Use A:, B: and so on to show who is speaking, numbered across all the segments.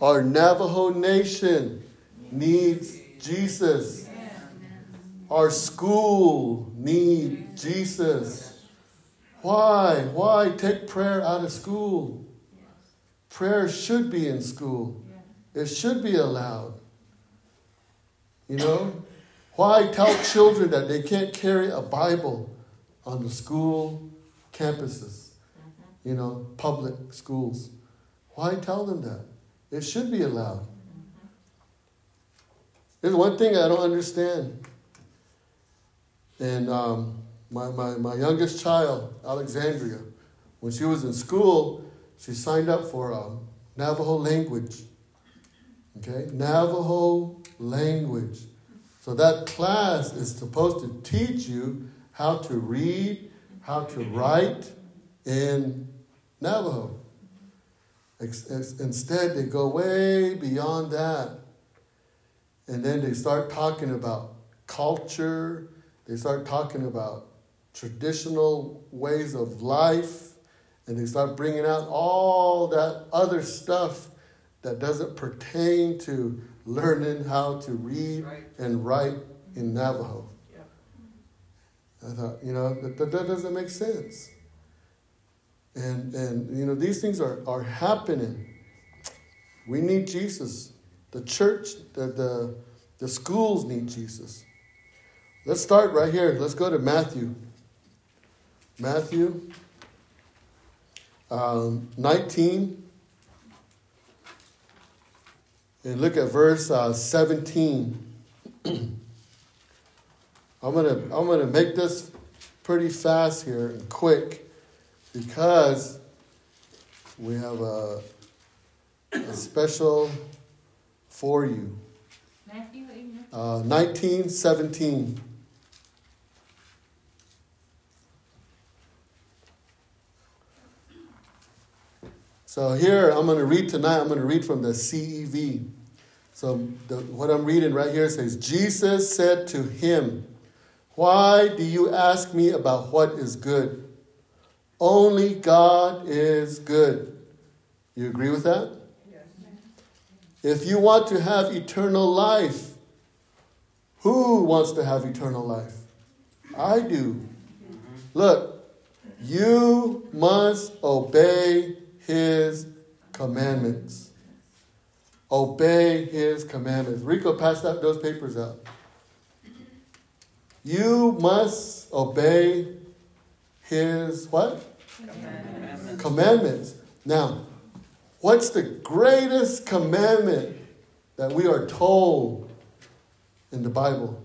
A: Our Navajo nation needs Jesus. Our school needs Jesus. Why? Why take prayer out of school? Prayer should be in school. It should be allowed. You know? Why tell children that they can't carry a Bible on the school campuses? You know, public schools. Why tell them that? It should be allowed. There's one thing I don't understand. And um, my, my, my youngest child, Alexandria, when she was in school, she signed up for um, Navajo language. Okay? Navajo language. So that class is supposed to teach you how to read, how to write in Navajo. Instead, they go way beyond that. And then they start talking about culture, they start talking about traditional ways of life, and they start bringing out all that other stuff that doesn't pertain to learning how to read and write in Navajo. I thought, you know, that, that, that doesn't make sense. And, and you know, these things are, are happening. We need Jesus. The church, the, the, the schools need Jesus. Let's start right here. Let's go to Matthew. Matthew um, 19. And look at verse uh, 17. I'm gonna I'm gonna make this pretty fast here and quick because we have a, a special for you. Matthew uh, 1917. So here I'm going to read tonight, I'm going to read from the CEV. So the, what I'm reading right here says Jesus said to him, Why do you ask me about what is good? Only God is good. You agree with that? Yes. If you want to have eternal life, who wants to have eternal life? I do. Look, you must obey his commandments. Obey his commandments. Rico, pass that, those papers out. You must obey his what? Commandments. commandments. Now, what's the greatest commandment that we are told in the Bible?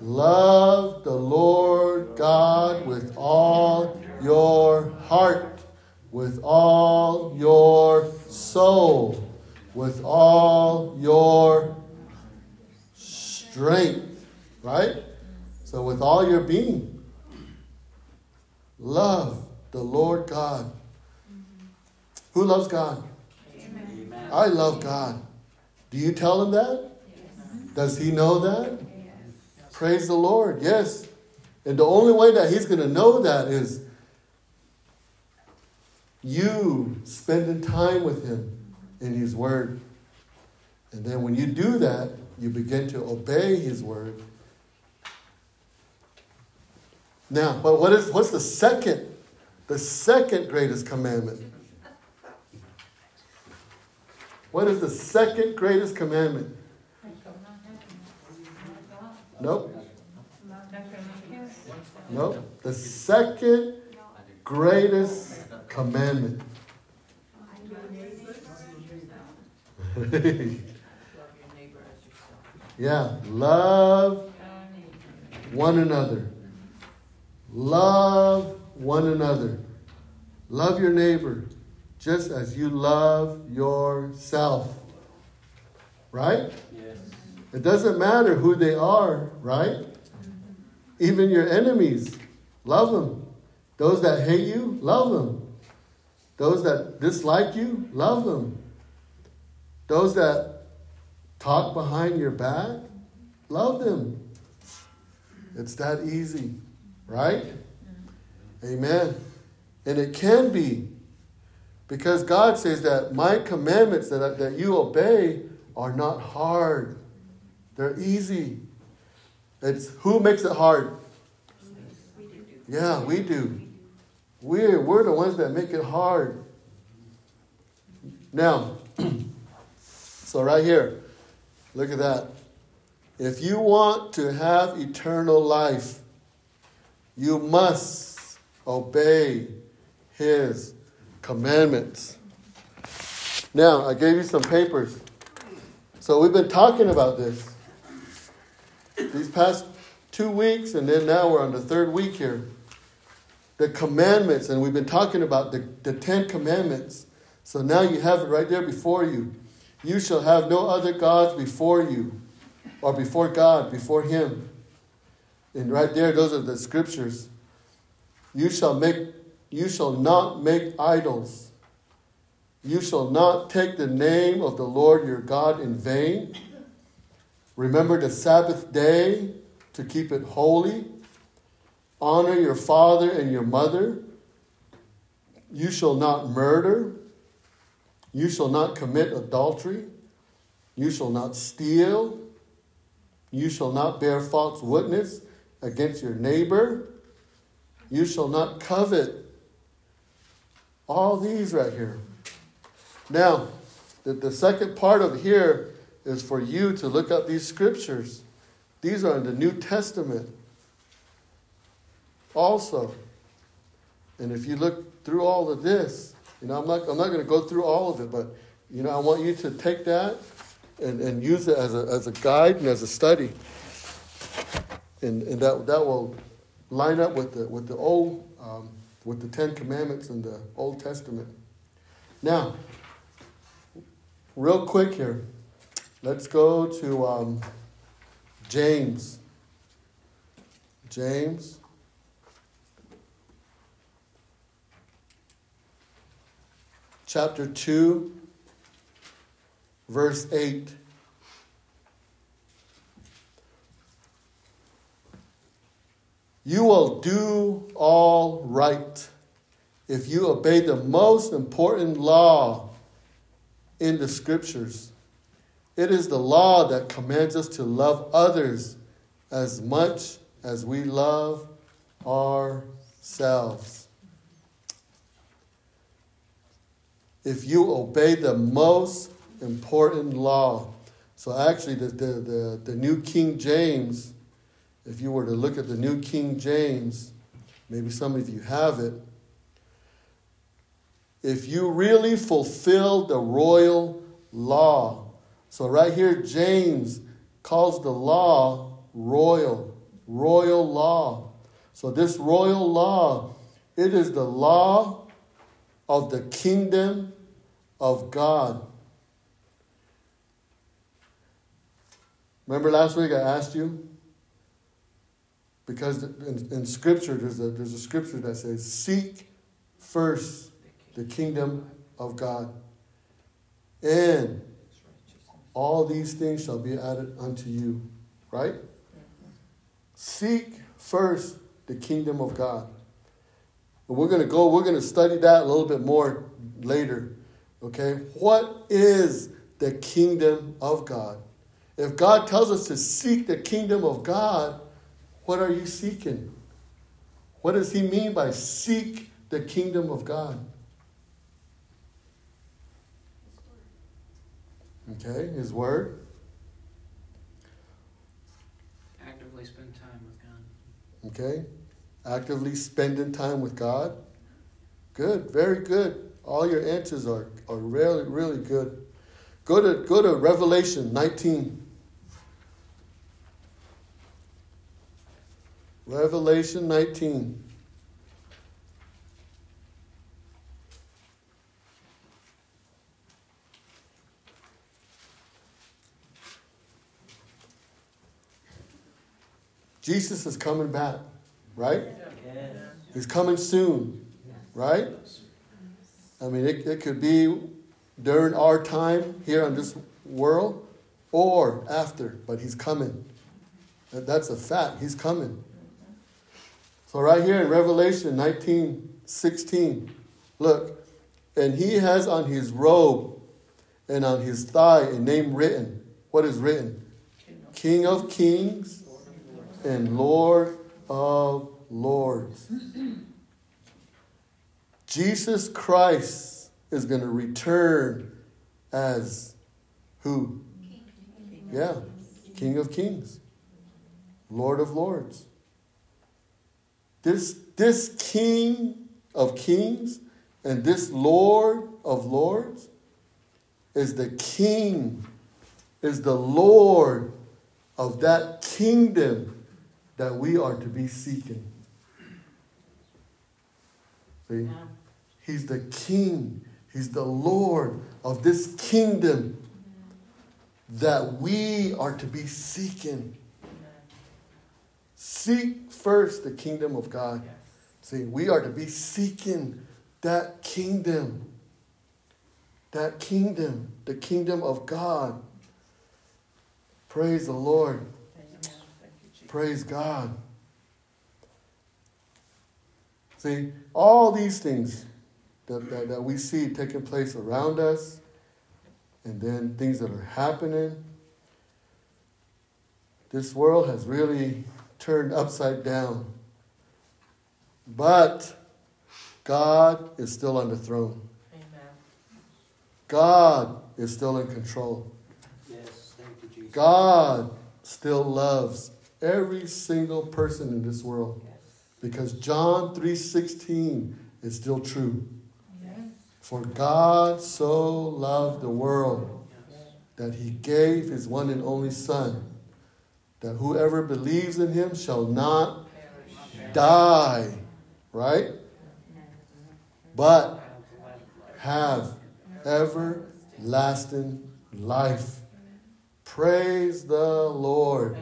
A: Love the Lord God with all your heart, with all your soul, with all your strength, right? So, with all your being. Love the Lord God. Who loves God? Amen. I love God. Do you tell him that? Yes. Does he know that? Yes. Praise the Lord. Yes. And the only way that he's going to know that is you spending time with him in his word. And then when you do that, you begin to obey his word now, but what is what's the second, the second greatest commandment? What is the second greatest commandment? Nope. Nope. The second greatest commandment. yeah, love one another. Love one another. Love your neighbor just as you love yourself. Right? Yes. It doesn't matter who they are, right? Even your enemies, love them. Those that hate you, love them. Those that dislike you, love them. Those that talk behind your back, love them. It's that easy. Right? Amen. And it can be Because God says that my commandments that, that you obey are not hard. They're easy. It's who makes it hard? Yeah, we do. We're, we're the ones that make it hard. Now, so right here, look at that. If you want to have eternal life, you must obey his commandments. Now, I gave you some papers. So we've been talking about this these past two weeks, and then now we're on the third week here. The commandments, and we've been talking about the, the Ten Commandments. So now you have it right there before you. You shall have no other gods before you, or before God, before Him. And right there, those are the scriptures. You shall make you shall not make idols. You shall not take the name of the Lord your God in vain. Remember the Sabbath day to keep it holy. Honor your father and your mother. You shall not murder. You shall not commit adultery. You shall not steal. You shall not bear false witness against your neighbor. You shall not covet. All these right here. Now, the, the second part of here is for you to look up these scriptures. These are in the New Testament also. And if you look through all of this, you know, I'm not, I'm not going to go through all of it, but, you know, I want you to take that and, and use it as a, as a guide and as a study. And, and that, that will line up with the, with the old, um, with the Ten Commandments in the Old Testament. Now, real quick here, let's go to um, James. James. Chapter 2, verse 8. You will do all right if you obey the most important law in the scriptures. It is the law that commands us to love others as much as we love ourselves. If you obey the most important law, so actually, the, the, the, the New King James if you were to look at the New King James, maybe some of you have it. If you really fulfill the royal law, so right here, James calls the law royal, royal law. So this royal law, it is the law of the kingdom of God. Remember last week I asked you, because in, in Scripture, there's a, there's a scripture that says, Seek first the kingdom of God, and all these things shall be added unto you. Right? Seek first the kingdom of God. And we're going to go, we're going to study that a little bit more later. Okay? What is the kingdom of God? If God tells us to seek the kingdom of God, what are you seeking? What does he mean by seek the kingdom of God? Okay, his word.
B: Actively spend time with
A: God. Okay, actively spending time with God. Good, very good. All your answers are, are really, really good. Go to, go to Revelation 19. Revelation 19. Jesus is coming back, right? Yes. He's coming soon, right? I mean, it, it could be during our time here on this world or after, but he's coming. That's a fact. He's coming. So, right here in Revelation 19 16, look, And he has on his robe and on his thigh a name written. What is written? King of Kings and Lord of Lords. Jesus Christ is going to return as who? Yeah, King of Kings, Lord of Lords. This, this King of Kings and this Lord of Lords is the King, is the Lord of that kingdom that we are to be seeking. See? He's the King, He's the Lord of this kingdom that we are to be seeking. Seek first the kingdom of God. See, we are to be seeking that kingdom. That kingdom, the kingdom of God. Praise the Lord. Praise God. See, all these things that, that, that we see taking place around us, and then things that are happening, this world has really turned upside down. But God is still on the throne. Amen. God is still in control.
B: Yes, thank you, Jesus.
A: God still loves every single person in this world. Yes. Because John 3:16 is still true. Yes. For God so loved the world that he gave his one and only son that whoever believes in him shall not die, right? But have everlasting life. Praise the Lord.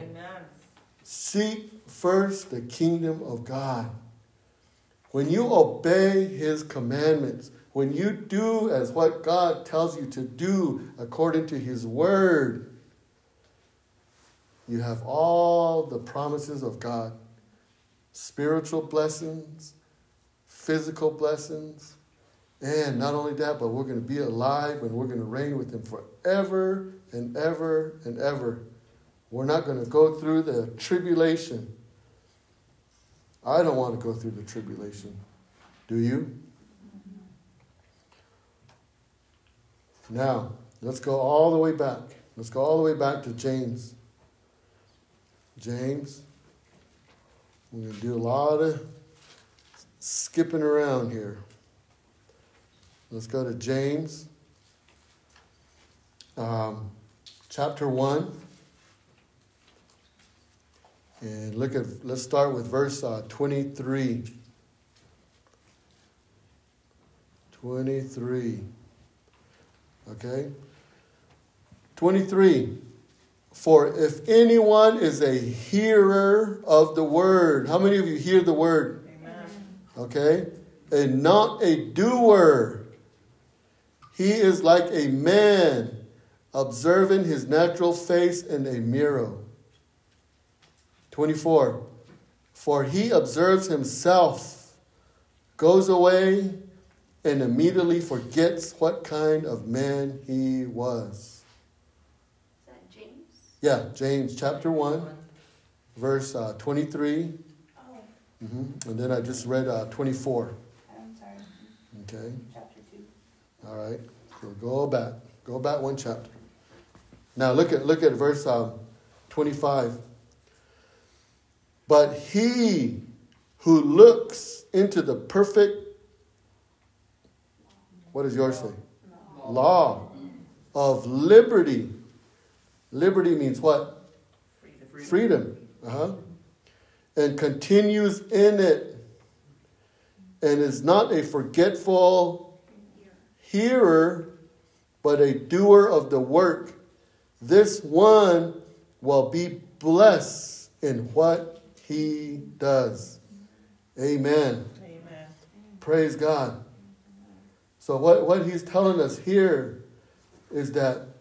A: Seek first the kingdom of God. When you obey his commandments, when you do as what God tells you to do according to his word, you have all the promises of God spiritual blessings, physical blessings, and not only that, but we're going to be alive and we're going to reign with Him forever and ever and ever. We're not going to go through the tribulation. I don't want to go through the tribulation. Do you? Now, let's go all the way back. Let's go all the way back to James. James. We're going to do a lot of skipping around here. Let's go to James, um, chapter 1. And look at, let's start with verse uh, 23. 23. Okay? 23. For if anyone is a hearer of the word, how many of you hear the word? Amen. Okay? And not a doer, he is like a man observing his natural face in a mirror. 24. For he observes himself, goes away, and immediately forgets what kind of man he was. Yeah, James chapter 1, verse uh, 23. Oh. Mm-hmm. And then I just read uh, 24. I'm sorry. Okay. Chapter 2. All right. So go back. Go back one chapter. Now look at look at verse um, 25. But he who looks into the perfect what does yours say? Law, Law of liberty Liberty means what? Freedom. Freedom. Uh-huh. And continues in it and is not a forgetful hearer, but a doer of the work. This one will be blessed in what he does. Amen. Amen. Praise God. So, what, what he's telling us here is that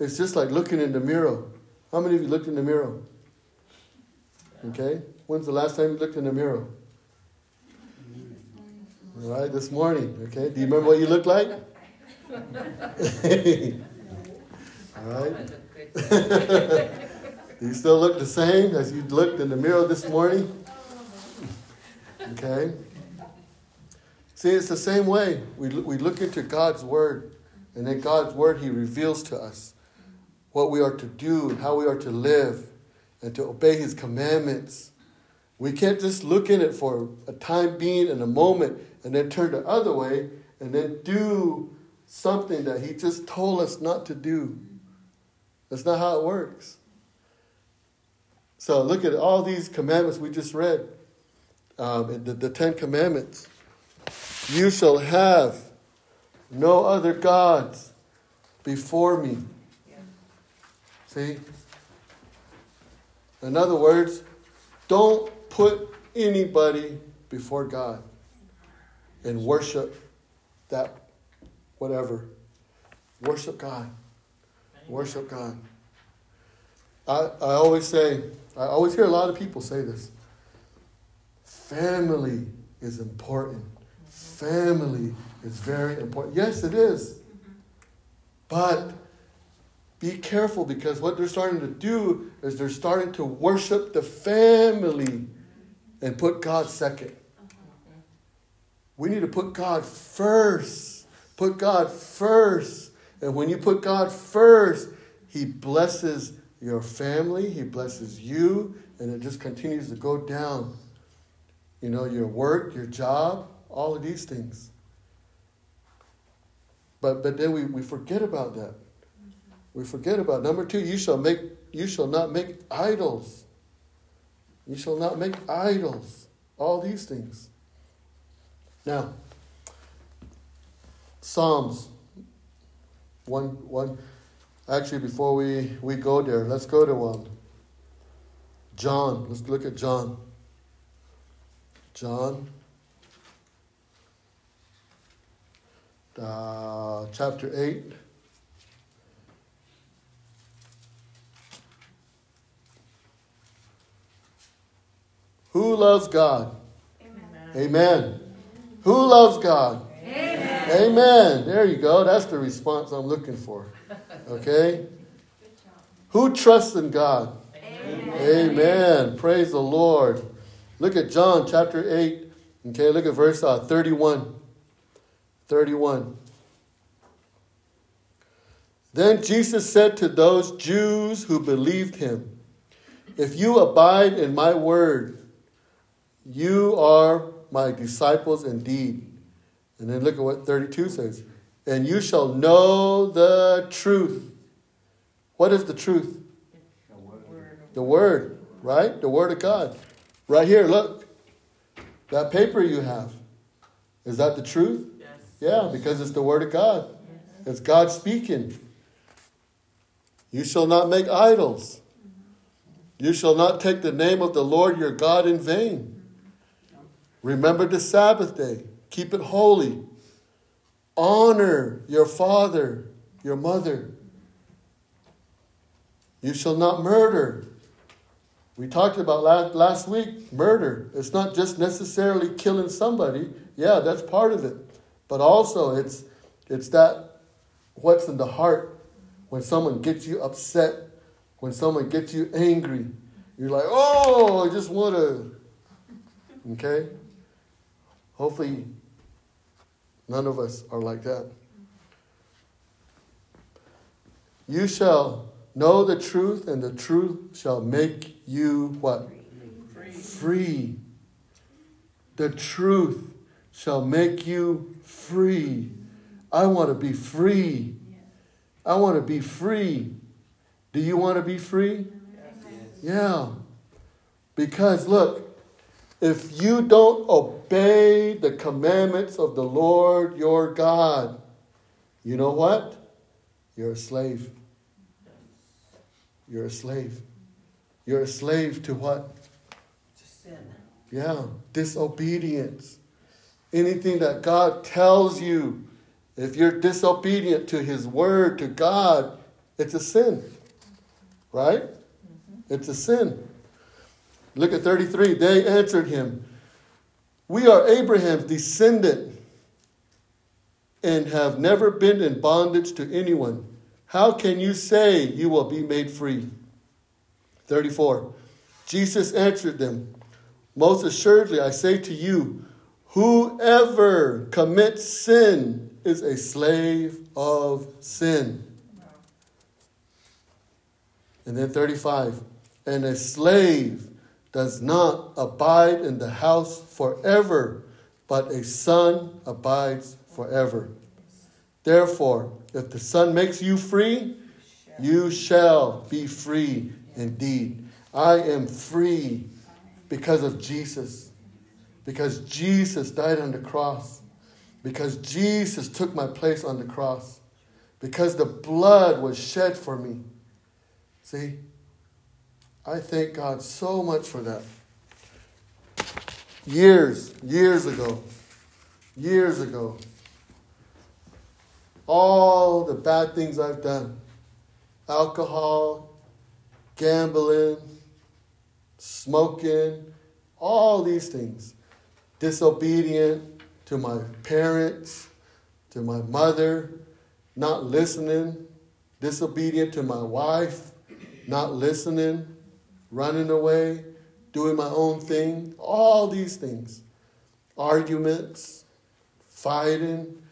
A: it's just like looking in the mirror. How many of you looked in the mirror? Okay? When's the last time you looked in the mirror? All right, this morning. Okay, do you remember what you looked like? All right. do you still look the same as you looked in the mirror this morning? Okay. See, it's the same way. We, we look into God's Word, and in God's Word, He reveals to us what we are to do and how we are to live and to obey His commandments. We can't just look in it for a time being and a moment and then turn the other way and then do something that He just told us not to do. That's not how it works. So look at all these commandments we just read. Um, the, the Ten Commandments. You shall have no other gods before me. See? In other words, don't put anybody before God and worship that whatever. Worship God. Worship God. I, I always say, I always hear a lot of people say this family is important. Family is very important. Yes, it is. Mm-hmm. But be careful because what they're starting to do is they're starting to worship the family and put God second. We need to put God first. Put God first. And when you put God first, He blesses your family, He blesses you, and it just continues to go down. You know, your work, your job, all of these things. But, but then we, we forget about that. We forget about number two. You shall make. You shall not make idols. You shall not make idols. All these things. Now, Psalms one one. Actually, before we, we go there, let's go to one. John. Let's look at John. John. Uh, chapter 8. Who loves God? Amen. Amen. Who loves God? Amen. Amen. There you go. That's the response I'm looking for. Okay? Who trusts in God? Amen. Amen. Praise the Lord. Look at John chapter 8. Okay, look at verse uh, 31. 31. Then Jesus said to those Jews who believed him, If you abide in my word, you are my disciples indeed. And then look at what 32 says. And you shall know the truth. What is the truth? The word. The word, right? The word of God. Right here, look. That paper you have. Is that the truth? Yes. Yeah, because it's the word of God. Yes. It's God speaking. You shall not make idols. You shall not take the name of the Lord your God in vain. Remember the Sabbath day, keep it holy. Honor your father, your mother. You shall not murder. We talked about last, last week murder. It's not just necessarily killing somebody. Yeah, that's part of it. But also it's it's that what's in the heart when someone gets you upset, when someone gets you angry. You're like, "Oh, I just want to." Okay? Hopefully, none of us are like that. You shall know the truth, and the truth shall make you what? Free. free. The truth shall make you free. I want to be free. I want to be free. Do you want to be free? Yes. Yeah. Because look, if you don't obey the commandments of the Lord your God, you know what? You're a slave. You're a slave. You're a slave to what? To sin. Yeah, disobedience. Anything that God tells you, if you're disobedient to His word, to God, it's a sin. Right? Mm-hmm. It's a sin. Look at 33. They answered him, We are Abraham's descendant and have never been in bondage to anyone, how can you say you will be made free? 34. Jesus answered them, Most assuredly, I say to you, whoever commits sin is a slave of sin. And then 35. And a slave does not abide in the house forever, but a son abides forever. Therefore, if the Son makes you free, you shall be free indeed. I am free because of Jesus, because Jesus died on the cross, because Jesus took my place on the cross, because the blood was shed for me. See, I thank God so much for that. Years, years ago, years ago, all the bad things I've done alcohol, gambling, smoking, all these things. Disobedient to my parents, to my mother, not listening, disobedient to my wife, not listening, running away, doing my own thing, all these things. Arguments, fighting,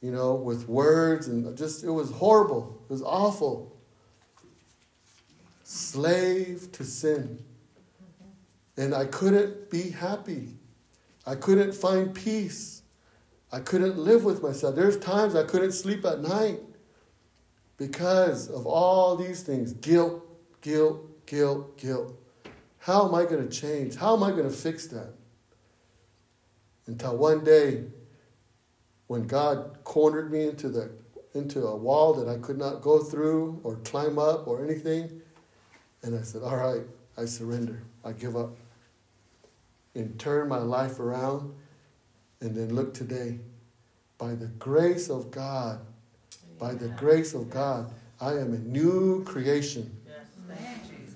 A: you know, with words, and just, it was horrible. It was awful. Slave to sin. And I couldn't be happy. I couldn't find peace. I couldn't live with myself. There's times I couldn't sleep at night because of all these things guilt, guilt, guilt, guilt. How am I going to change? How am I going to fix that? Until one day, when God cornered me into, the, into a wall that I could not go through or climb up or anything, and I said, All right, I surrender. I give up. And turn my life around, and then look today. By the grace of God, by the grace of God, I am a new creation.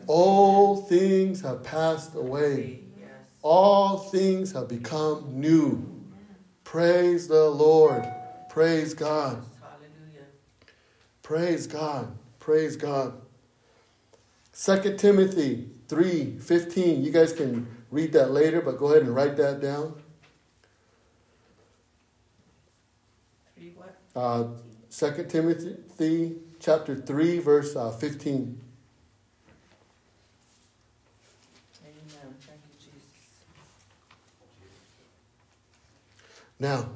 A: All things have passed away. All things have become new. Praise the Lord. Praise God. Praise God. Praise God. 2 Timothy 3 15. You guys can read that later, but go ahead and write that down. Uh, 2 Timothy chapter 3, verse uh, 15. Now,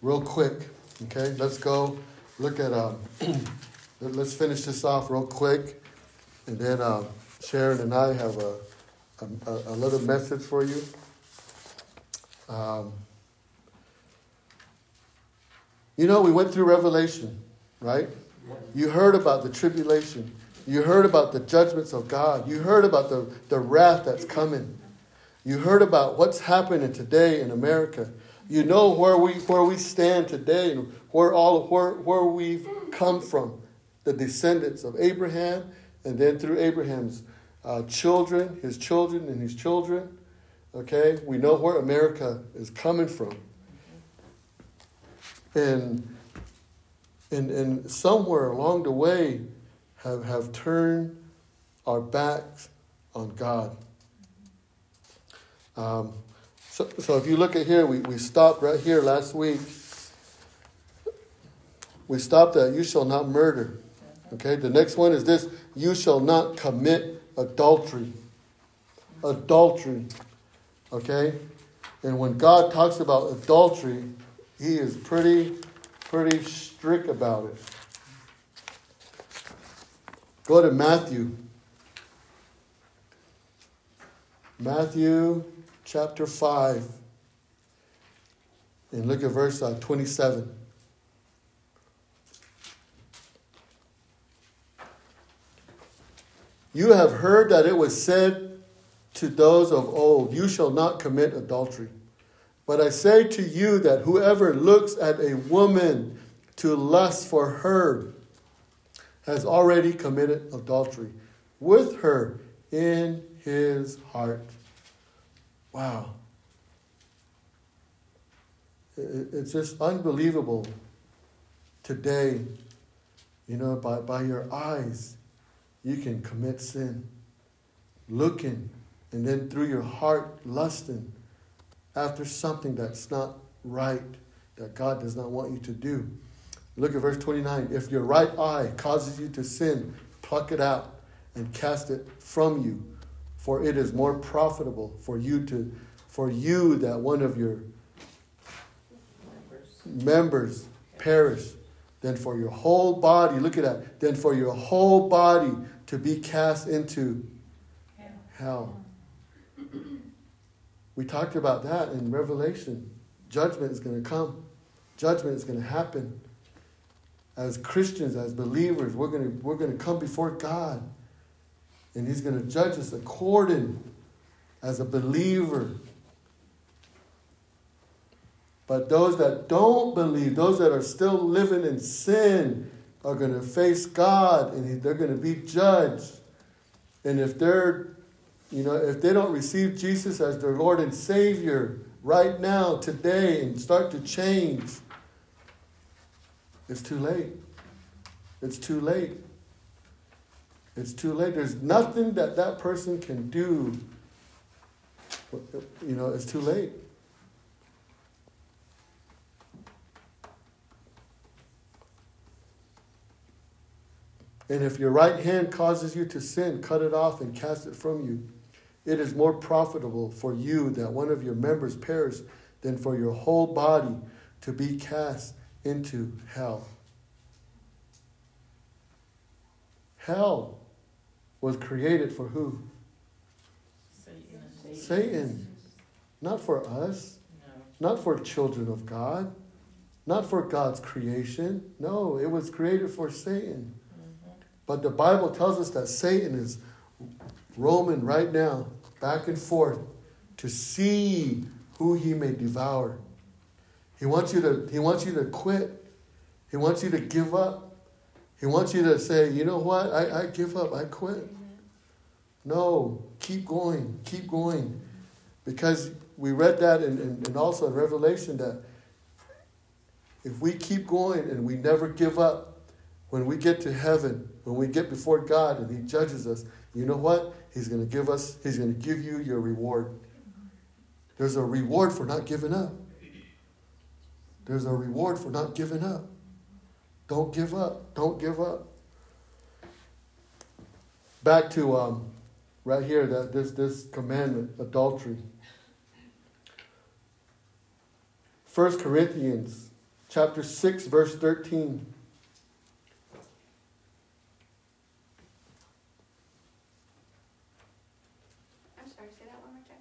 A: real quick, okay, let's go look at, um, let's finish this off real quick. And then uh, Sharon and I have a, a, a little message for you. Um, you know, we went through Revelation, right? You heard about the tribulation. You heard about the judgments of God. You heard about the, the wrath that's coming. You heard about what's happening today in America. You know where we where we stand today and where all where where we've come from, the descendants of Abraham, and then through Abraham's uh, children, his children, and his children. Okay, we know where America is coming from, and and and somewhere along the way, have have turned our backs on God. Um, so, so if you look at here, we, we stopped right here last week. We stopped at you shall not murder. Okay, the next one is this you shall not commit adultery. Adultery. Okay? And when God talks about adultery, he is pretty, pretty strict about it. Go to Matthew. Matthew chapter 5 and look at verse uh, 27. You have heard that it was said to those of old, You shall not commit adultery. But I say to you that whoever looks at a woman to lust for her has already committed adultery with her in his heart. Wow. It's just unbelievable today, you know, by, by your eyes, you can commit sin. Looking, and then through your heart, lusting after something that's not right, that God does not want you to do. Look at verse 29. If your right eye causes you to sin, pluck it out and cast it from you, for it is more profitable for you to for you that one of your members perish than for your whole body, look at that, than for your whole body to be cast into hell. We talked about that in Revelation. Judgment is going to come. Judgment is going to happen. As Christians, as believers, we're going to, we're going to come before God. And He's going to judge us according as a believer. But those that don't believe, those that are still living in sin, are going to face God and they're going to be judged. And if they're, you know, if they don't receive Jesus as their Lord and Savior right now, today, and start to change, it's too late. It's too late. It's too late. There's nothing that that person can do. You know, it's too late. And if your right hand causes you to sin, cut it off and cast it from you. It is more profitable for you that one of your members perish than for your whole body to be cast into hell. Hell was created for who? Satan. Satan. Not for us. No. Not for children of God. Not for God's creation. No, it was created for Satan. But the Bible tells us that Satan is roaming right now, back and forth, to see who he may devour. He wants you to, he wants you to quit. He wants you to give up. He wants you to say, you know what, I, I give up, I quit. No, keep going, keep going. Because we read that and, and, also in Revelation that if we keep going and we never give up, when we get to heaven, when we get before God and He judges us, you know what? He's going to give us, He's going to give you your reward. There's a reward for not giving up. There's a reward for not giving up. Don't give up. Don't give up. Back to um, right here, that this this commandment, adultery. 1 Corinthians chapter 6, verse 13.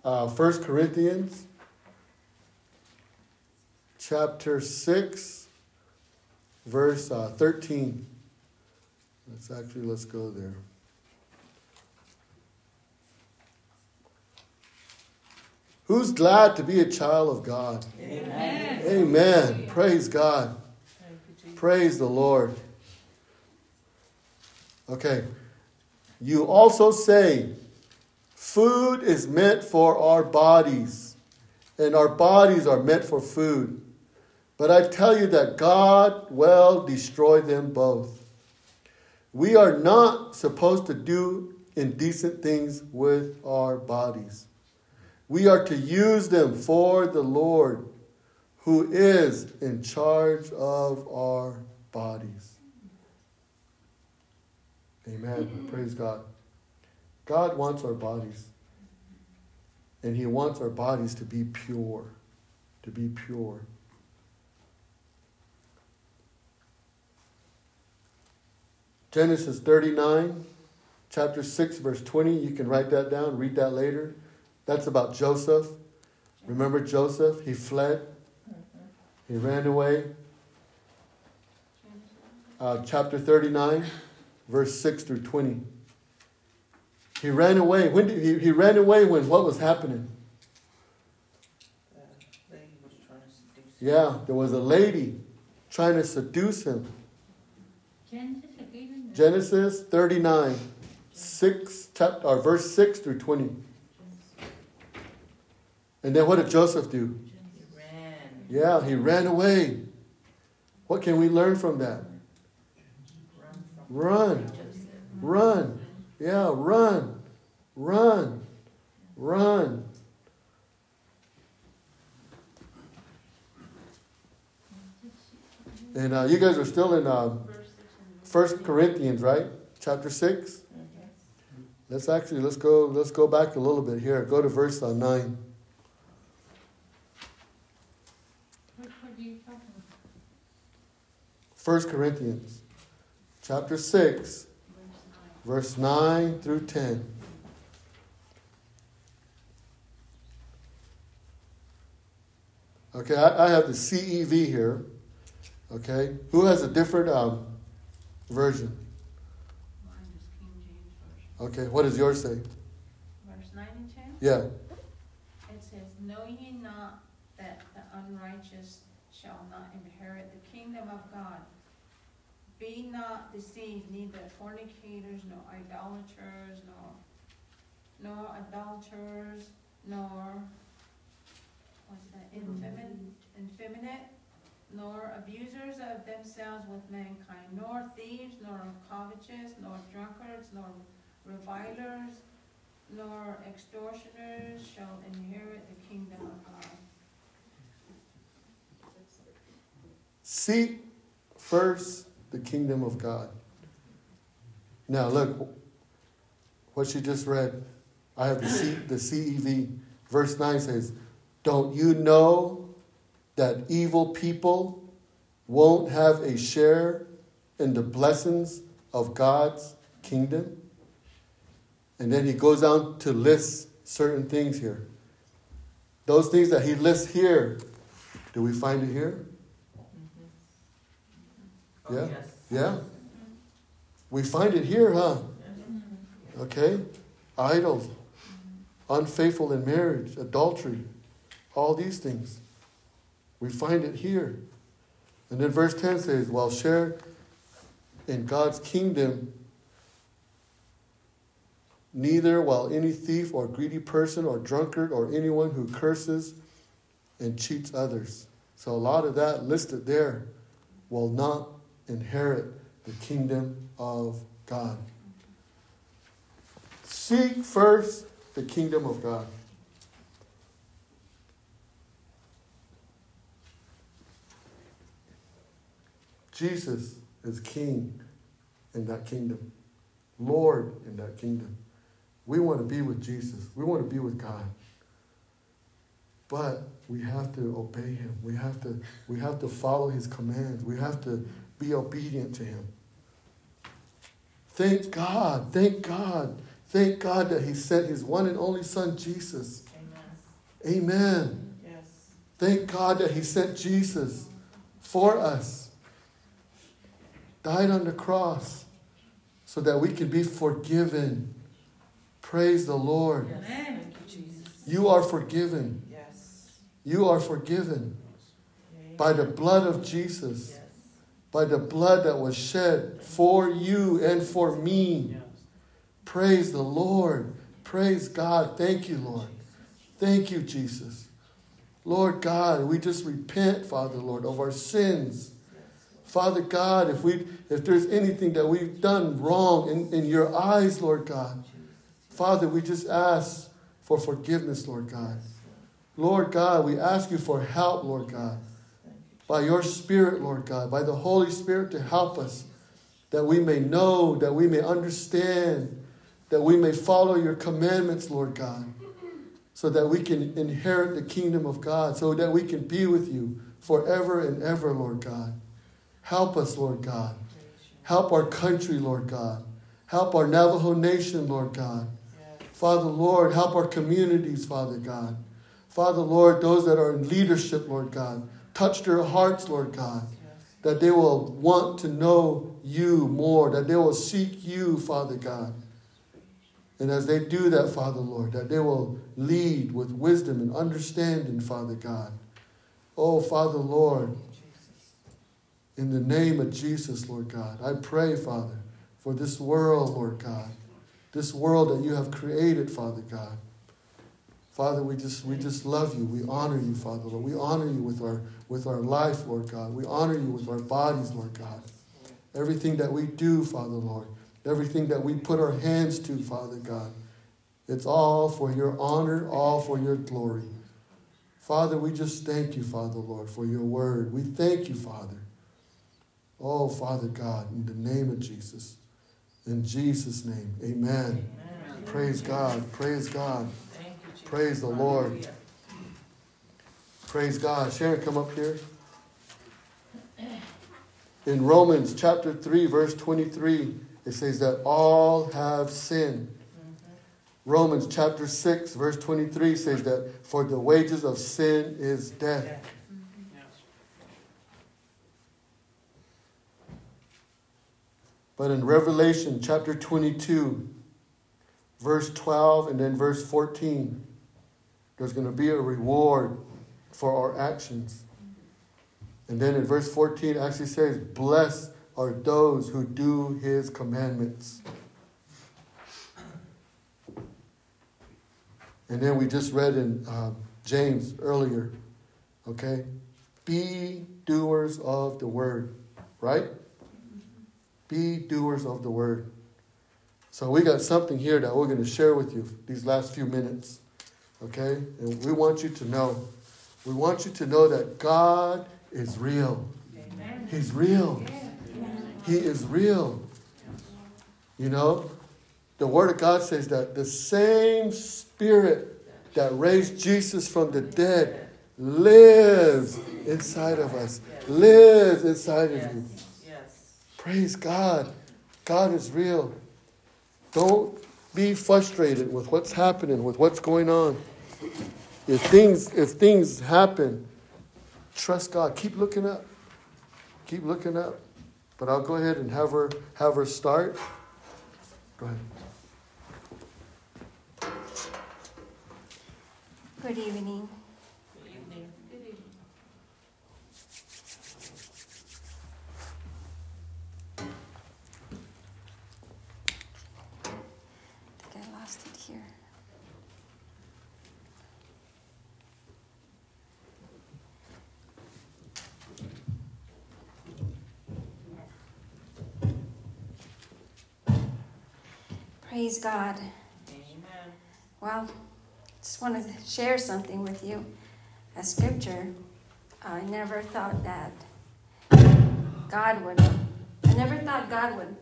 A: uh, 1 more time. 1 Corinthians chapter 6, verse uh, 13. Let's actually, let's go there. Who's glad to be a child of God? Amen. Amen. Praise God. Praise the Lord. Okay. You also say, Food is meant for our bodies, and our bodies are meant for food. But I tell you that God will destroy them both. We are not supposed to do indecent things with our bodies. We are to use them for the Lord, who is in charge of our bodies. Amen. Praise God. God wants our bodies. And He wants our bodies to be pure. To be pure. Genesis 39, chapter 6, verse 20. You can write that down, read that later. That's about Joseph. Remember Joseph? He fled, he ran away. Uh, chapter 39, verse 6 through 20. He ran away. When did he, he ran away when what was happening? Yeah, there was a lady trying to seduce him. Genesis 39, 6, chapter, or verse 6 through 20. And then what did Joseph do? He ran. Yeah, he ran away. What can we learn from that? Run. Run. Yeah, run. Run. Run. And uh, you guys are still in uh, First Corinthians, right? Chapter six. Let's actually let's go let's go back a little bit here. Go to verse uh, nine. First Corinthians, chapter six, verse nine through ten. Okay, I, I have the CEV here. Okay, who has a different um, version? Okay, what does yours say?
C: Verse 9 and 10?
A: Yeah.
C: It says, Know ye not that the unrighteous shall not inherit the kingdom of God? Be not deceived, neither fornicators, nor idolaters, nor, nor adulterers, nor, what's that, mm-hmm. effeminate, effeminate, nor abusers of themselves with mankind, nor thieves, nor covetous, nor drunkards, nor revilers, nor extortioners shall inherit the kingdom of God.
A: Seek first the kingdom of God. Now, look, what she just read. I have the, C, the CEV. Verse 9 says, Don't you know that evil people won't have a share in the blessings of God's kingdom? And then he goes on to list certain things here. Those things that he lists here, do we find it here? Mm-hmm.
D: Oh,
A: Yeah?
D: yes.
A: Yeah? We find it here, huh? Mm-hmm. Okay? Idols, unfaithful in marriage, adultery, all these things. We find it here. And then verse 10 says, While share in God's kingdom, neither while any thief or greedy person or drunkard or anyone who curses and cheats others. So a lot of that listed there will not inherit the kingdom of God. Seek first the kingdom of God. Jesus is king in that kingdom, Lord in that kingdom. We want to be with Jesus, we want to be with God. But we have to obey him. We have to, we have to follow his commands. We have to be obedient to him. Thank God, thank God, thank God that he sent his one and only son, Jesus.
D: Amen.
A: Amen.
D: Yes.
A: Thank God that he sent Jesus for us, died on the cross so that we can be forgiven. Praise the Lord.
D: Yes. Thank you, Jesus.
A: You are forgiven.
D: Yes.
A: You are forgiven
D: Amen.
A: by the blood of Jesus,
D: Yes.
A: by the blood that was shed for you and for me. Praise the Lord. Praise God. Thank you, Lord. Thank you, Jesus. Lord God, we just repent, Father Lord, of our sins. Father God, if we if there's anything that we've done wrong in, in your eyes, Lord God, Father, we just ask for forgiveness, Lord God. Lord God, we ask you for help, Lord God, by your Spirit, Lord God, by the Holy Spirit to help us, that we may know, that we may understand, that we may follow your commandments, Lord God, so that we can inherit the kingdom of God, so that we can be with you forever and ever, Lord God. Help us, Lord God. Help our country, Lord God. Help our Navajo nation, Lord God. Father, Lord, help our communities, Father God. Father, Lord, those that are in leadership, Lord God, touch their hearts, Lord God, that they will want to know you more, that they will seek you, Father God. And as they do that, Father, Lord, that they will lead with wisdom and understanding, Father God. Oh, Father, Lord, in the name of Jesus, Lord God, I pray, Father, for this world, Lord God, this world that you have created, Father God. Father, we just we just love you. We honor you, Father Lord. We honor you with our with our life, Lord God. We honor you with our bodies, Lord God. Everything that we do, Father Lord. Everything that we put our hands to, Father God. It's all for your honor, all for your glory. Father, we just thank you, Father Lord, for your word. We thank you, Father. Oh, Father God, in the name of Jesus. In Jesus' name, amen.
D: Amen.
A: Praise God. Praise God.
D: You,
A: Praise the Lord.
D: Hallelujah.
A: Praise God. Sharon, come up here. In Romans chapter 3, verse 23, it says that all have sinned. Mm-hmm. Romans chapter 6, verse 23 says that for the wages of sin is death. But in Revelation chapter 22, verse 12, and then verse 14, there's going to be a reward for our actions. And then in verse 14, it actually says, Blessed are those who do his commandments. And then we just read in uh, James earlier, okay? Be doers of the word, right? Be doers of the word. So we got something here that we're going to share with you these last few minutes. Okay? And we want you to know. We want you to know that God is real.
D: Amen.
A: He's real. He is real. You know, the Word of God says that the same Spirit that raised Jesus from the dead lives inside of us, lives inside of you. Praise God. God is real. Don't be frustrated with what's happening, with what's going on. If things if things happen, trust God. Keep looking up. Keep looking up. But I'll go ahead and have her have her start. Go ahead.
E: Good evening.
D: Good evening.
E: I think I lost it here. Praise God.
D: Amen.
E: Well, just want to share something with you. A scripture. I never thought that God would. I never thought God would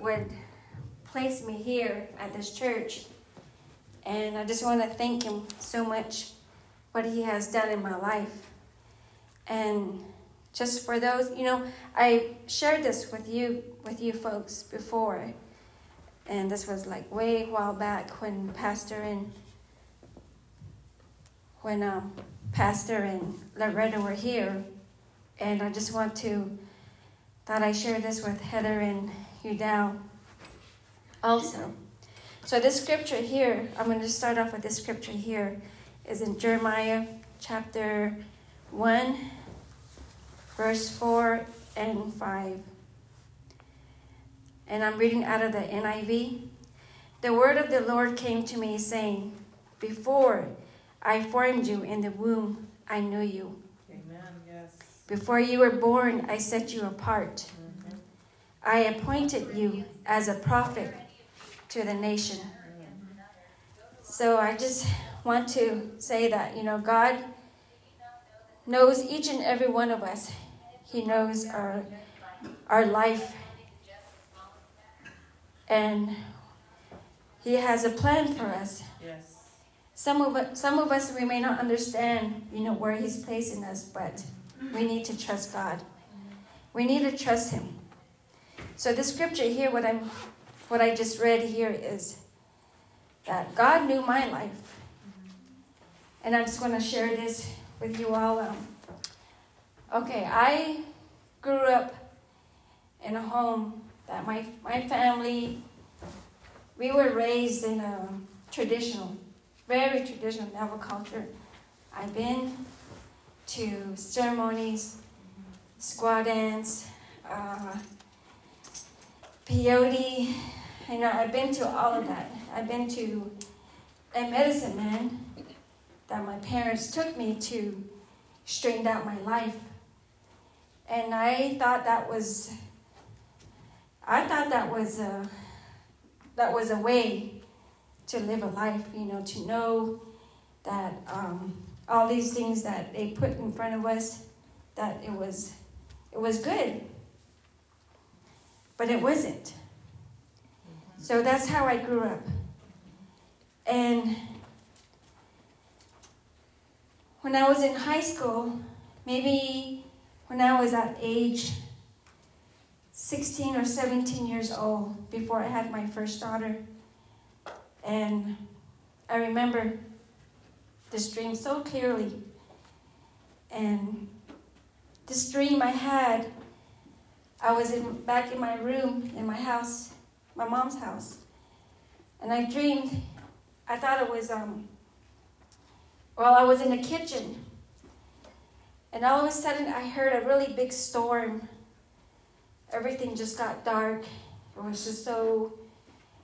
E: would place me here at this church, and I just want to thank Him so much what He has done in my life. And just for those, you know, I shared this with you with you folks before and this was like way a while back when pastor and when um, pastor and loretta were here. And i just want to thought i share this with heather and udell also so this scripture here i'm going to start off with this scripture here is in jeremiah chapter 1 verse 4 and 5 and I'm reading out of the NIV. The word of the Lord came to me, saying, Before I formed you in the womb, I knew you.
D: Amen. Yes.
E: Before you were born, I set you apart.
D: Mhm.
E: I appointed you as a prophet to the nation. So I just want to say that, you know, God knows each and every one of us. He knows our our life and he has a plan for us.
D: Yes.
E: Some of us, some of us we may not understand, you know, where he's placing us, but we need to trust God. We need to trust him. So the scripture here, what I'm what I just read here is that God knew my life. And I'm just going to share this with you all. Um, okay, I grew up in a home that my, my family, we were raised in a traditional, very traditional Navajo culture. I've been to ceremonies, squaw dance, uh, peyote. You know, I've been to all of that. I've been to a medicine man that my parents took me to straighten out my life. And I thought that was I thought that was a that was a way to live a life, you know, to know that um, all these things that they put in front of us, that it was it was good. But it wasn't. So that's how I grew up. And when I was in high school, maybe when I was at age 16 or 17 years old, before I had my first daughter, and I remember this dream so clearly. And this dream I had, I was in, back in my room in my house, my mom's house, and I dreamed. I thought it was um. Well, I was in the kitchen, and all of a sudden I heard a really big storm. Everything just got dark. It was just so,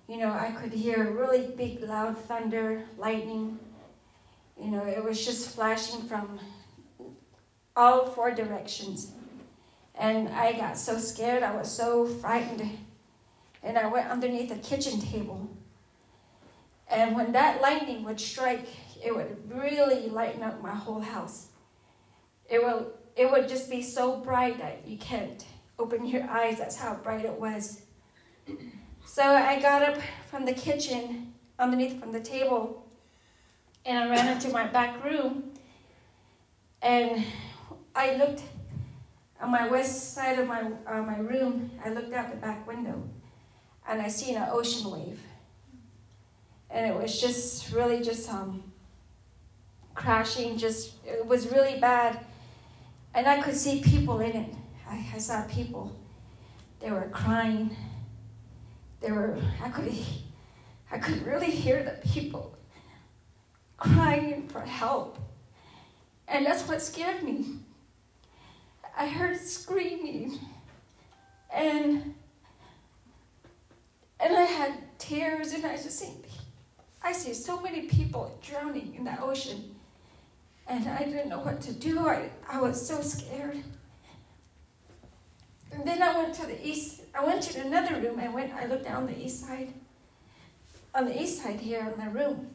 E: you know, I could hear really big, loud thunder, lightning. You know, it was just flashing from all four directions. And I got so scared, I was so frightened. And I went underneath the kitchen table. And when that lightning would strike, it would really lighten up my whole house. It will it would just be so bright that you can't open your eyes. That's how bright it was. So I got up from the kitchen, underneath from the table, and I ran into my back room. And I looked on my west side of my uh, my room. I looked out the back window, and I seen an ocean wave. And it was just really just um crashing. Just it was really bad, and I could see people in it. I, I saw people. They were crying. They were. I could. I could really hear the people crying for help. And that's what scared me. I heard screaming and and I had tears and I just think I see so many people drowning in the ocean and I didn't know what to do. I, I was so scared. And then I went to the east I went to another room. I went I looked down the east side. On the east side here in my room.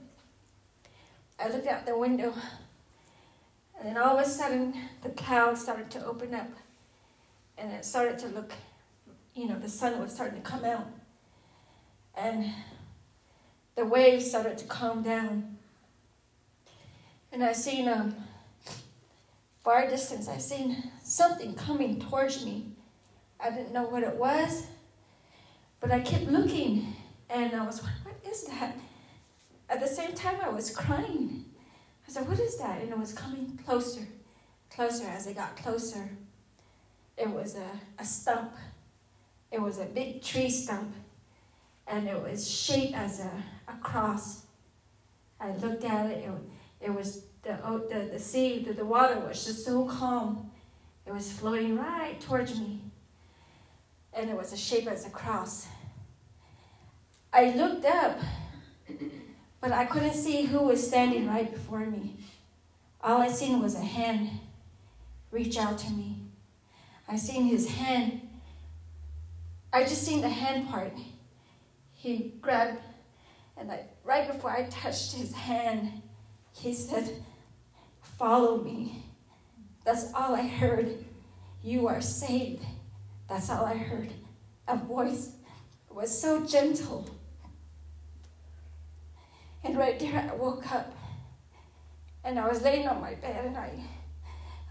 E: I looked out the window and then all of a sudden, the clouds started to open up. And it started to look, you know, the sun was starting to come out. And the waves started to calm down. And I seen um far distance, I seen something coming towards me. I didn't know what it was, but I kept looking and I was, what is that? At the same time, I was crying. I said, What is that? And it was coming closer, closer. As it got closer, it was a, a stump. It was a big tree stump, and it was shaped as a, a cross. I looked at it, it, it was the, oh, the, the sea, the, the water was just so calm. It was floating right towards me, and it was a shape as a cross. I looked up but I couldn't see who was standing right before me. All I seen was a hand reach out to me. I seen his hand. I just seen the hand part. He grabbed, and I, right before I touched his hand, he said, Follow me. That's all I heard. You are saved. That's all I heard. A voice was so gentle and right there, I woke up and I was laying on my bed and I,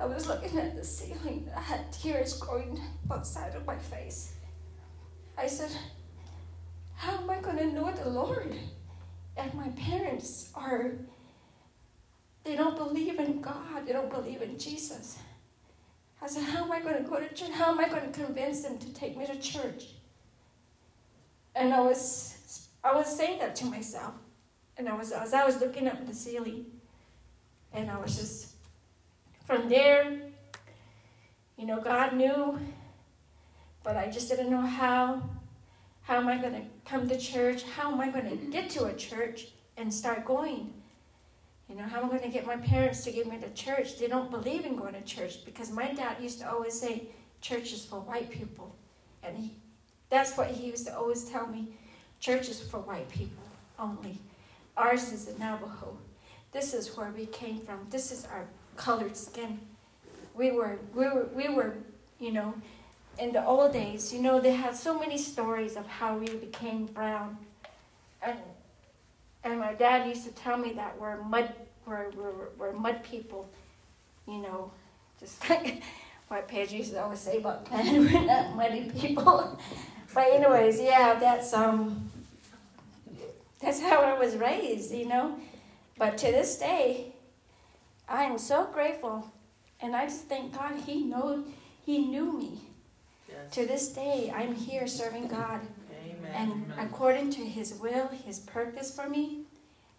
E: I was looking at the ceiling. I had tears going both sides of my face. I said, How am I going to know the Lord? And my parents are, they don't believe in God, they don't believe in Jesus. I said, How am I going to go to church? How am I going to convince them to take me to church? And I was, I was saying that to myself. And I was as I was looking up at the ceiling, and I was just from there, you know, God knew, but I just didn't know how. How am I going to come to church? How am I going to get to a church and start going? You know, how am I going to get my parents to give me to church? They don't believe in going to church because my dad used to always say, church is for white people. And he, that's what he used to always tell me church is for white people only. Ours is the Navajo. This is where we came from. This is our colored skin. We were, we were, we were, you know, in the old days, you know, they had so many stories of how we became brown. And and my dad used to tell me that we're mud, we're, we're, we're mud people, you know, just like what Paige used to always say about men, we're not muddy people. but anyways, yeah, that's um, that's how I was raised, you know. But to this day, I am so grateful, and I just thank God He know He knew me.
D: Yes.
E: To this day, I'm here serving God.
D: Amen.
E: And according to His will, His purpose for me,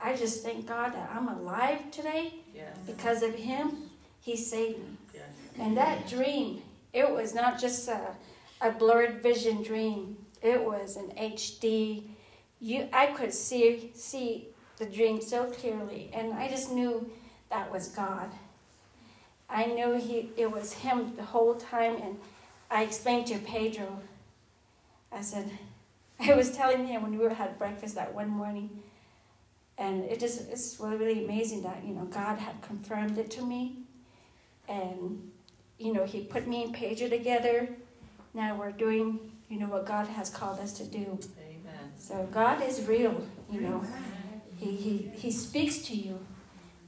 E: I just thank God that I'm alive today
D: Yes.
E: because of Him. He saved me.
D: Yes.
E: And that dream, it was not just a, a blurred vision dream. It was an HD. You, I could see see the dream so clearly, and I just knew that was God. I knew he it was Him the whole time, and I explained to Pedro. I said, I was telling him when we were had breakfast that one morning, and it just it's really really amazing that you know God had confirmed it to me, and you know He put me and Pedro together. Now we're doing you know what God has called us to do.
D: Amen.
E: So God is real, you know. He He, he speaks to you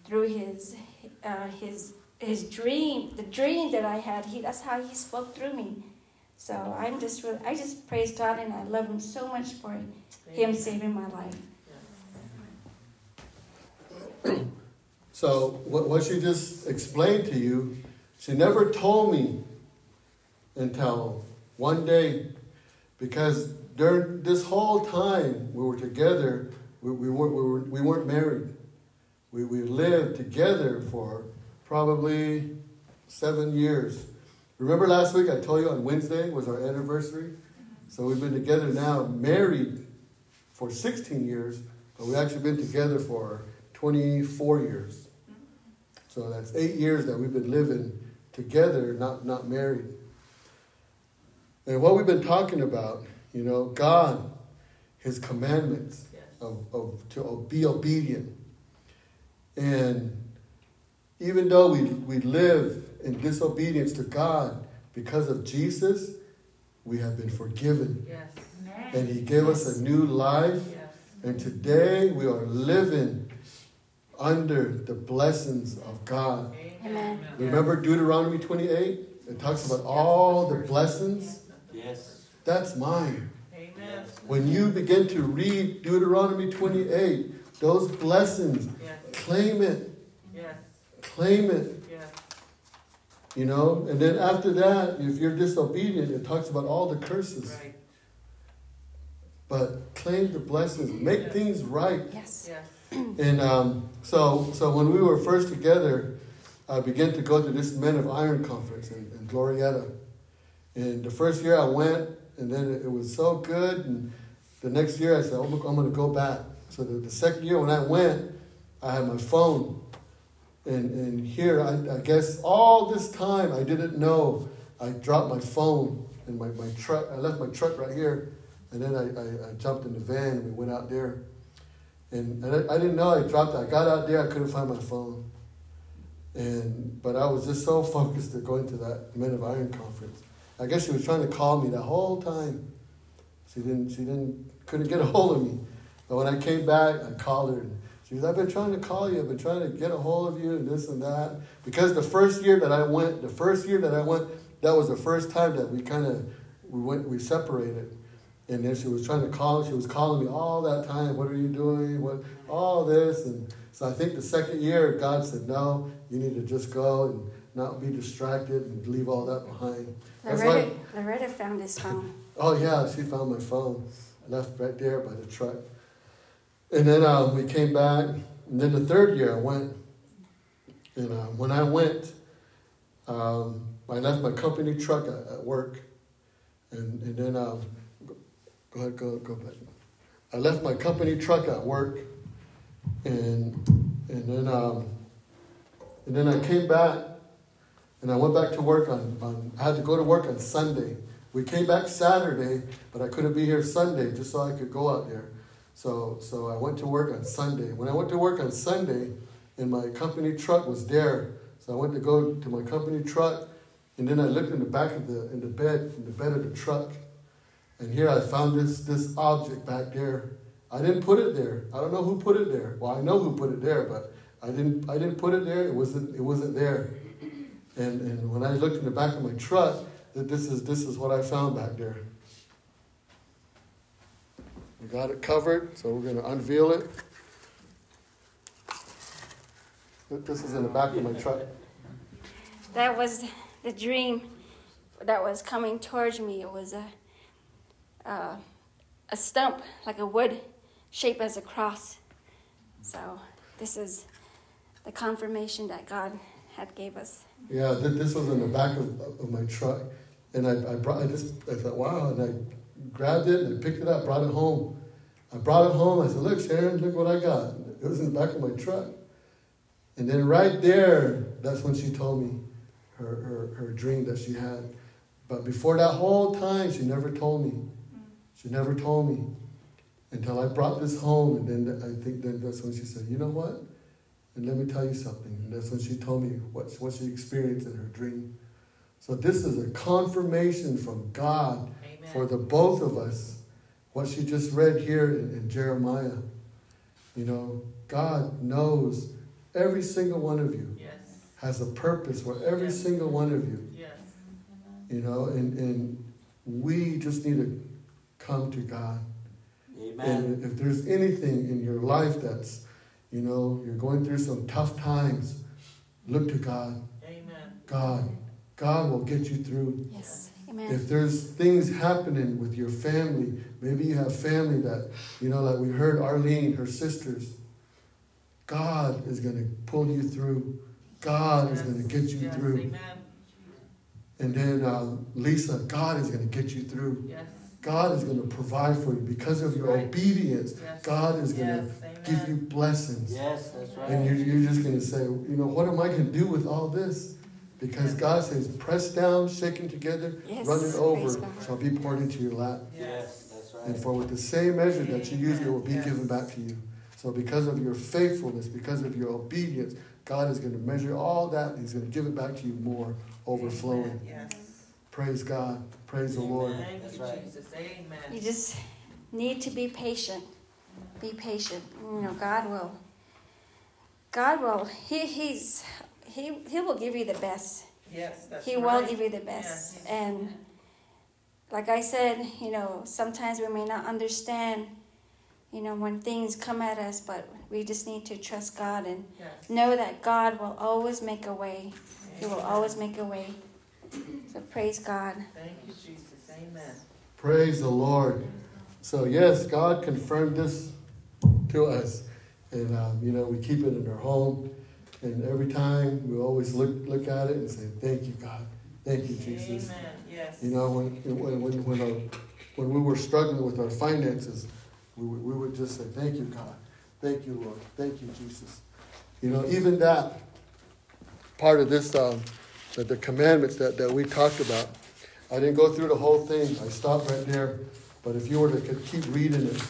E: through His uh, His His dream, the dream that I had. He that's how He spoke through me. So I'm just really, I just praise God and I love Him so much for Him
D: Amen.
E: saving my life.
A: So what, what she just explained to you, she never told me until one day, because during this whole time we were together, we, we, weren't, we, were, we weren't married. We, we lived together for probably seven years. Remember last week I told you on Wednesday was our anniversary? So we've been together now, married for 16 years, but we've actually been together for 24 years. So that's eight years that we've been living together, not, not married. And what we've been talking about, you know, God, His commandments
D: Yes.
A: of, of to be obedient. And even though we, we live in disobedience to God because of Jesus, we have been forgiven.
D: Yes.
A: And He gave us a new life.
D: Yes.
A: And today we are living under the blessings of God.
E: Amen.
A: Remember Deuteronomy 28? It talks about all the blessings.
B: Yes.
A: That's mine.
D: Amen.
A: When you begin to read Deuteronomy 28, those blessings,
D: Yes.
A: claim it,
D: Yes.
A: claim it,
D: Yes.
A: You know? And then after that, if you're disobedient, it talks about all the curses.
D: Right.
A: But claim the blessings, make things right.
E: Yes.
D: Yes.
A: And um, so, so when we were first together, I began to go to this Men of Iron conference in, in Glorieta. And the first year I went, and then it, it was so good. And the next year I said, oh, look, I'm going to go back. So the, the second year when I went, I had my phone. And, and here, I, I guess all this time I didn't know I dropped my phone and my, my truck. I left my truck right here. And then I, I, I jumped in the van and we went out there. And, and I, I didn't know I dropped it. I got out there, I couldn't find my phone. And but I was just so focused at going to that Men of Iron conference. I guess she was trying to call me the whole time. She didn't she didn't couldn't get a hold of me. But when I came back, I called her and she I've been trying to call you, I've been trying to get a hold of you and this and that. Because the first year that I went, the first year that I went, that was the first time that we kind of we went we separated. And then she was trying to call. She was calling me all that time. What are you doing? What all this? And so I think the second year, God said, "No, you need to just go and not be distracted and leave all that behind."
E: Loretta,
A: like,
E: Loretta found his phone.
A: oh yeah, she found my phone, I left right there by the truck. And then um, we came back. And then the third year, I went. And uh, when I went, um, I left my company truck at, at work, and and then um, Go ahead, go, go back. I left my company truck at work, and and then um, and then I came back, and I went back to work on, on. I had to go to work on Sunday. We came back Saturday, but I couldn't be here Sunday just so I could go out there. So so I went to work on Sunday. When I went to work on Sunday, and my company truck was there, so I went to go to my company truck, and then I looked in the back of the in the bed in the bed of the truck, and here I found this this object back there. I didn't put it there. I don't know who put it there. Well, I know who put it there, but I didn't I didn't put it there. It wasn't it wasn't there. And and when I looked in the back of my truck, that this is this is what I found back there. We got it covered, so we're gonna unveil it. This is in the back of my truck.
E: That was the dream that was coming towards me. It was a uh, a stump, like a wood, shaped as a cross. So this is the confirmation that God had gave us.
A: Yeah, th- this was in the back of, of my truck, and I, I brought. I just I thought, wow, and I grabbed it and picked it up, brought it home. I brought it home. I said, look, Sharon, look what I got. It was in the back of my truck. And then right there, that's when she told me her, her, her dream that she had. But before that whole time, she never told me. She never told me until I brought this home. And then I think then that's when she said, you know what? And let me tell you something. And that's when she told me what, what she experienced in her dream. So this is a confirmation from God
D: Amen.
A: for the both of us. What she just read here in, in Jeremiah. You know, God knows every single one of you
D: Yes.
A: has a purpose for every
D: Yes.
A: single one of you.
D: Yes.
A: You know, and, and we just need to come to God.
B: Amen.
A: And if there's anything in your life that's, you know, you're going through some tough times, look to God.
D: Amen.
A: God, God will get you through.
E: Yes. Amen.
A: If there's things happening with your family, maybe you have family that, you know, like we heard Arlene, her sisters, God is going to pull you through. God is going to get you
D: yes.
A: through.
D: Amen.
A: And then uh, Lisa, God is going to get you through.
D: Yes.
A: God is going to provide for you because of your
D: Right.
A: obedience.
D: Yes.
A: God is going
D: yes.
A: to
D: Amen.
A: give you blessings.
B: Yes, that's right.
A: And you're, you're just going to say, you know, what am I going to do with all this? Because God says, pressed down, shaken together,
E: Yes.
A: running over shall be poured into your lap.
B: Yes, that's right.
A: And for with the same measure that you use, it will be
D: Yes.
A: given back to you. So because of your faithfulness, because of your obedience, God is going to measure all that. And He's going to give it back to you more, overflowing.
D: Amen. Yes.
A: Praise God. Praise the Lord.
D: Thank
B: That's
D: you,
B: right.
D: Jesus. Amen.
E: You just need to be patient. Be patient. You know, God will. God will. He he's he he will give you the best.
D: Yes, that's
E: He
D: right.
E: will give you the best.
D: Yes.
E: And like I said, you know, sometimes we may not understand, you know, when things come at us, but we just need to trust God and
D: Yes.
E: know that God will always make a way. He will always make a way. So praise God.
D: Thank you, Jesus. Amen.
A: Praise the Lord. So, yes, God confirmed this to us. And, um, you know, we keep it in our home. And every time we always look, look at it and say, Thank you, God. Thank you, Jesus.
D: Amen. Yes.
A: You know, when, when, when, when, our, when we were struggling with our finances, we would, we would just say, Thank you, God. Thank you, Lord. Thank you, Jesus. You know, even that part of this, um, the, the commandments that, that we talked about, I didn't go through the whole thing. I stopped right there. But if you were to keep reading it,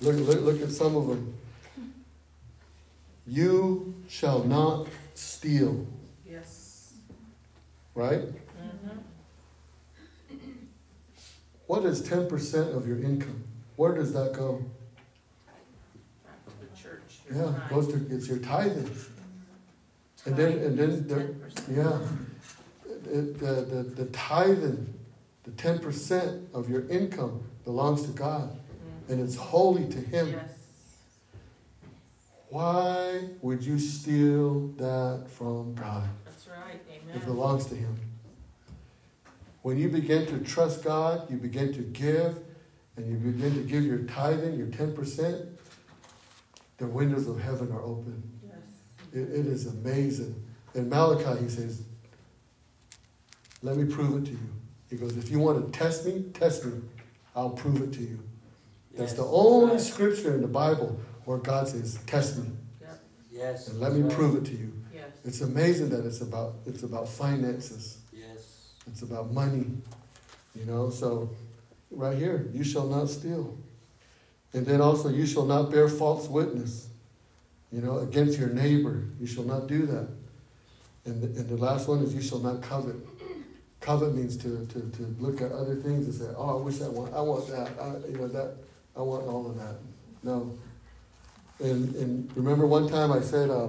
A: look, look, look at some of them. You shall not steal,
D: Yes.
A: right?
D: Mm-hmm.
A: What is 10% of your income? Where does that go?
D: Back to the church.
A: Yeah, it goes to, it's your tithing. And then, and then, the, yeah, it, the, the, the tithing, the 10% of your income belongs to God and it's holy to Him.
D: Yes.
A: Why would you steal that from God?
D: That's right. Amen.
A: It belongs to Him. When you begin to trust God, you begin to give, and you begin to give your tithing, your 10%, the windows of heaven are open.
D: Yes.
A: It, it is amazing. In Malachi, he says, Let me prove it to you. He goes, If you want to test me, test me. I'll prove it to you. That's
B: Yes,
A: the only
B: right.
A: scripture in the Bible where God says, Test me.
D: Yep.
B: Yes.
A: And let me
B: right.
A: prove it to you.
D: Yes.
A: It's amazing that it's about it's about finances.
B: Yes.
A: It's about money. You know, so right here, you shall not steal. And then also you shall not bear false witness. You know, against your neighbor. You shall not do that. And the, and the last one is you shall not covet. Covet means to, to, to look at other things and say, oh, I wish I want, I want that. I, you know, that, I want all of that. No. And, and remember one time I said, uh,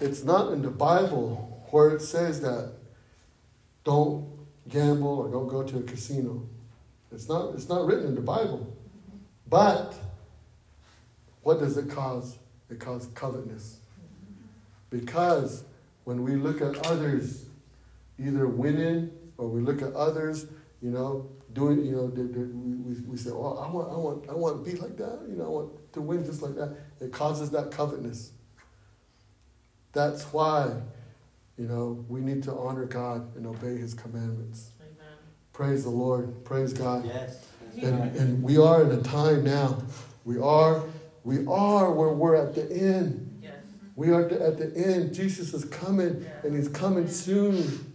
A: it's not in the Bible where it says that don't gamble or don't go to a casino. It's not, it's not written in the Bible. But what does it cause? It causes covetousness. Because when we look at others either winning or we look at others, you know, doing, you know, they, they, we, we, we say, oh, I want, I want, I want to be like that. You know, I want to win just like that. It causes that covetousness. That's why, you know, we need to honor God and obey His commandments.
D: Amen.
A: Praise the Lord. Praise God.
B: Yes.
A: And, and we are in a time now. We are, we are where we're at the end.
D: Yes.
A: We are at the end. Jesus is coming
D: Yes.
A: and he's coming soon.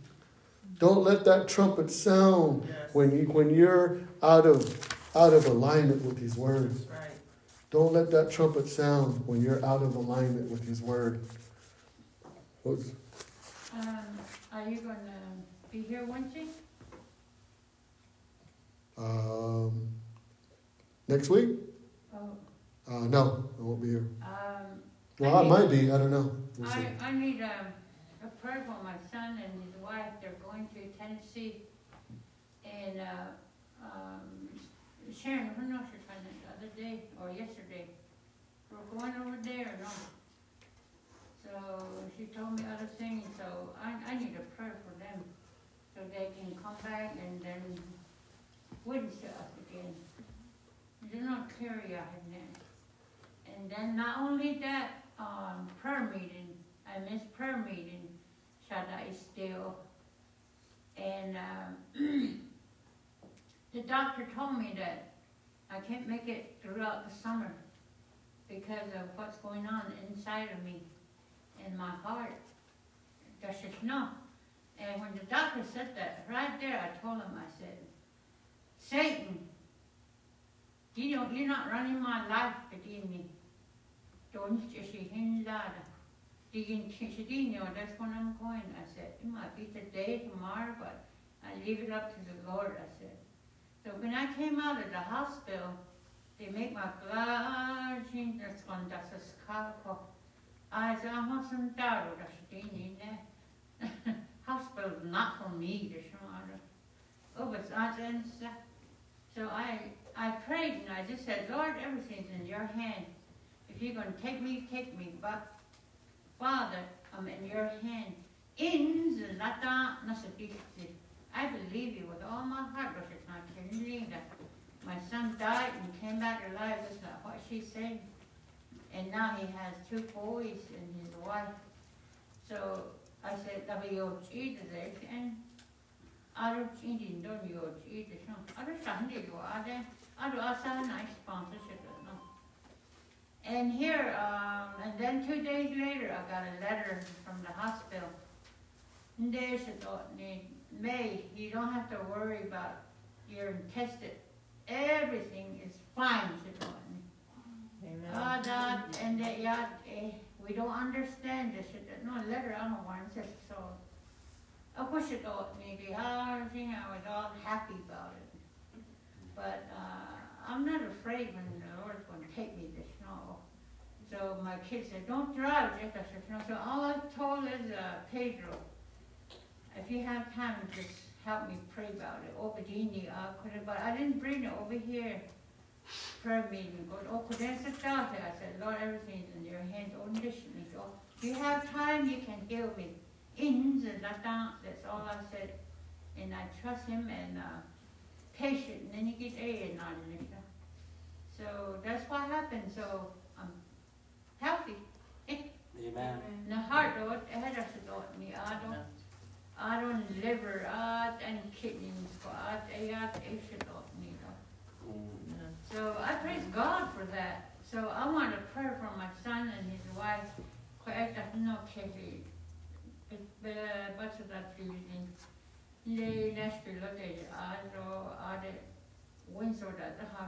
A: Don't let that trumpet sound
D: Yes.
A: When you when you're out of out of alignment with his word.
D: Right.
A: Don't let that trumpet sound when you're out of alignment with his word. What's-
C: Um, are you gonna be here Wednesday?
A: Um, next week?
C: Oh,
A: Uh, no, I won't be here.
C: um,
A: Well, I might be. I don't know. We'll.
C: I, I need, um, a prayer for my son and his wife, they're going to Tennessee. And, uh, um, Sharon, who knows your son the other day, or yesterday, we're going over there, no? So, she told me other things, so I, I need a prayer for them, so they can come back and then witness to us again. They're not clear-eyed now. And then not only that, um, prayer meeting, I missed prayer meeting, Shaddai still. And, um, the doctor told me that I can't make it throughout the summer because of what's going on inside of me and my heart. That's just no. And when the doctor said that, right there, I told him, I said, Satan, you know, you're not running my life within me. Don't you see him that? that's when I'm going. I said, it might be today, tomorrow, but I leave it up to the Lord, I said. So when I came out of the hospital, they make my blood that's when that's a. I said, I'm not some daughter, that's in there. Hospital's not for me, this one. Oh, but in stuff. So I, I prayed and I just said, Lord, everything's in your hand. If you're gonna take me, take me, but Father, I'm in your hand. In the lata nasabikti. I believe you with all my heart, not believe that my son died and came back alive. That's not what she said. And now he has two boys and his wife. So I said, "Dabi yo chi de de and aru chi din don yo chi de shon. Aru shan de yo ade. Aru asa nice sponsorship. And here, um, and then two days later, I got a letter from the hospital. And they said, ne- May, you don't have to worry about you're tested. Everything is fine, she told me.
D: Amen.
C: Ah, that, and that, yeah, eh, we don't understand this, no, letter, I don't want it, so. Of course, it all maybe I was all happy about it. But, uh, I'm not afraid when the Lord's gonna take me to snow. So my kids said, don't drive, just I said, no, so all I told is, uh, Pedro, if you have time, just help me pray about it. Obadini, uh, but I didn't bring it over here. Prayer meeting, but oh, could I sit down? I said, Lord, everything's in your hands, unconditionally. So if you have time, you can heal me. In the lata, that's all I said. And I trust him and, uh, patient, and then you get A and not an. So that's what happened, so I'm healthy.
B: Amen.
C: The heart, Lord, head of the Lord, me, I don't, I don't liver, I and kidneys, I, I, I, should Lord, me, Lord.
B: Mm.
C: So I praise God for that. So I want a prayer for my son and his wife, no Kelly, det är bara så att du det är the lite,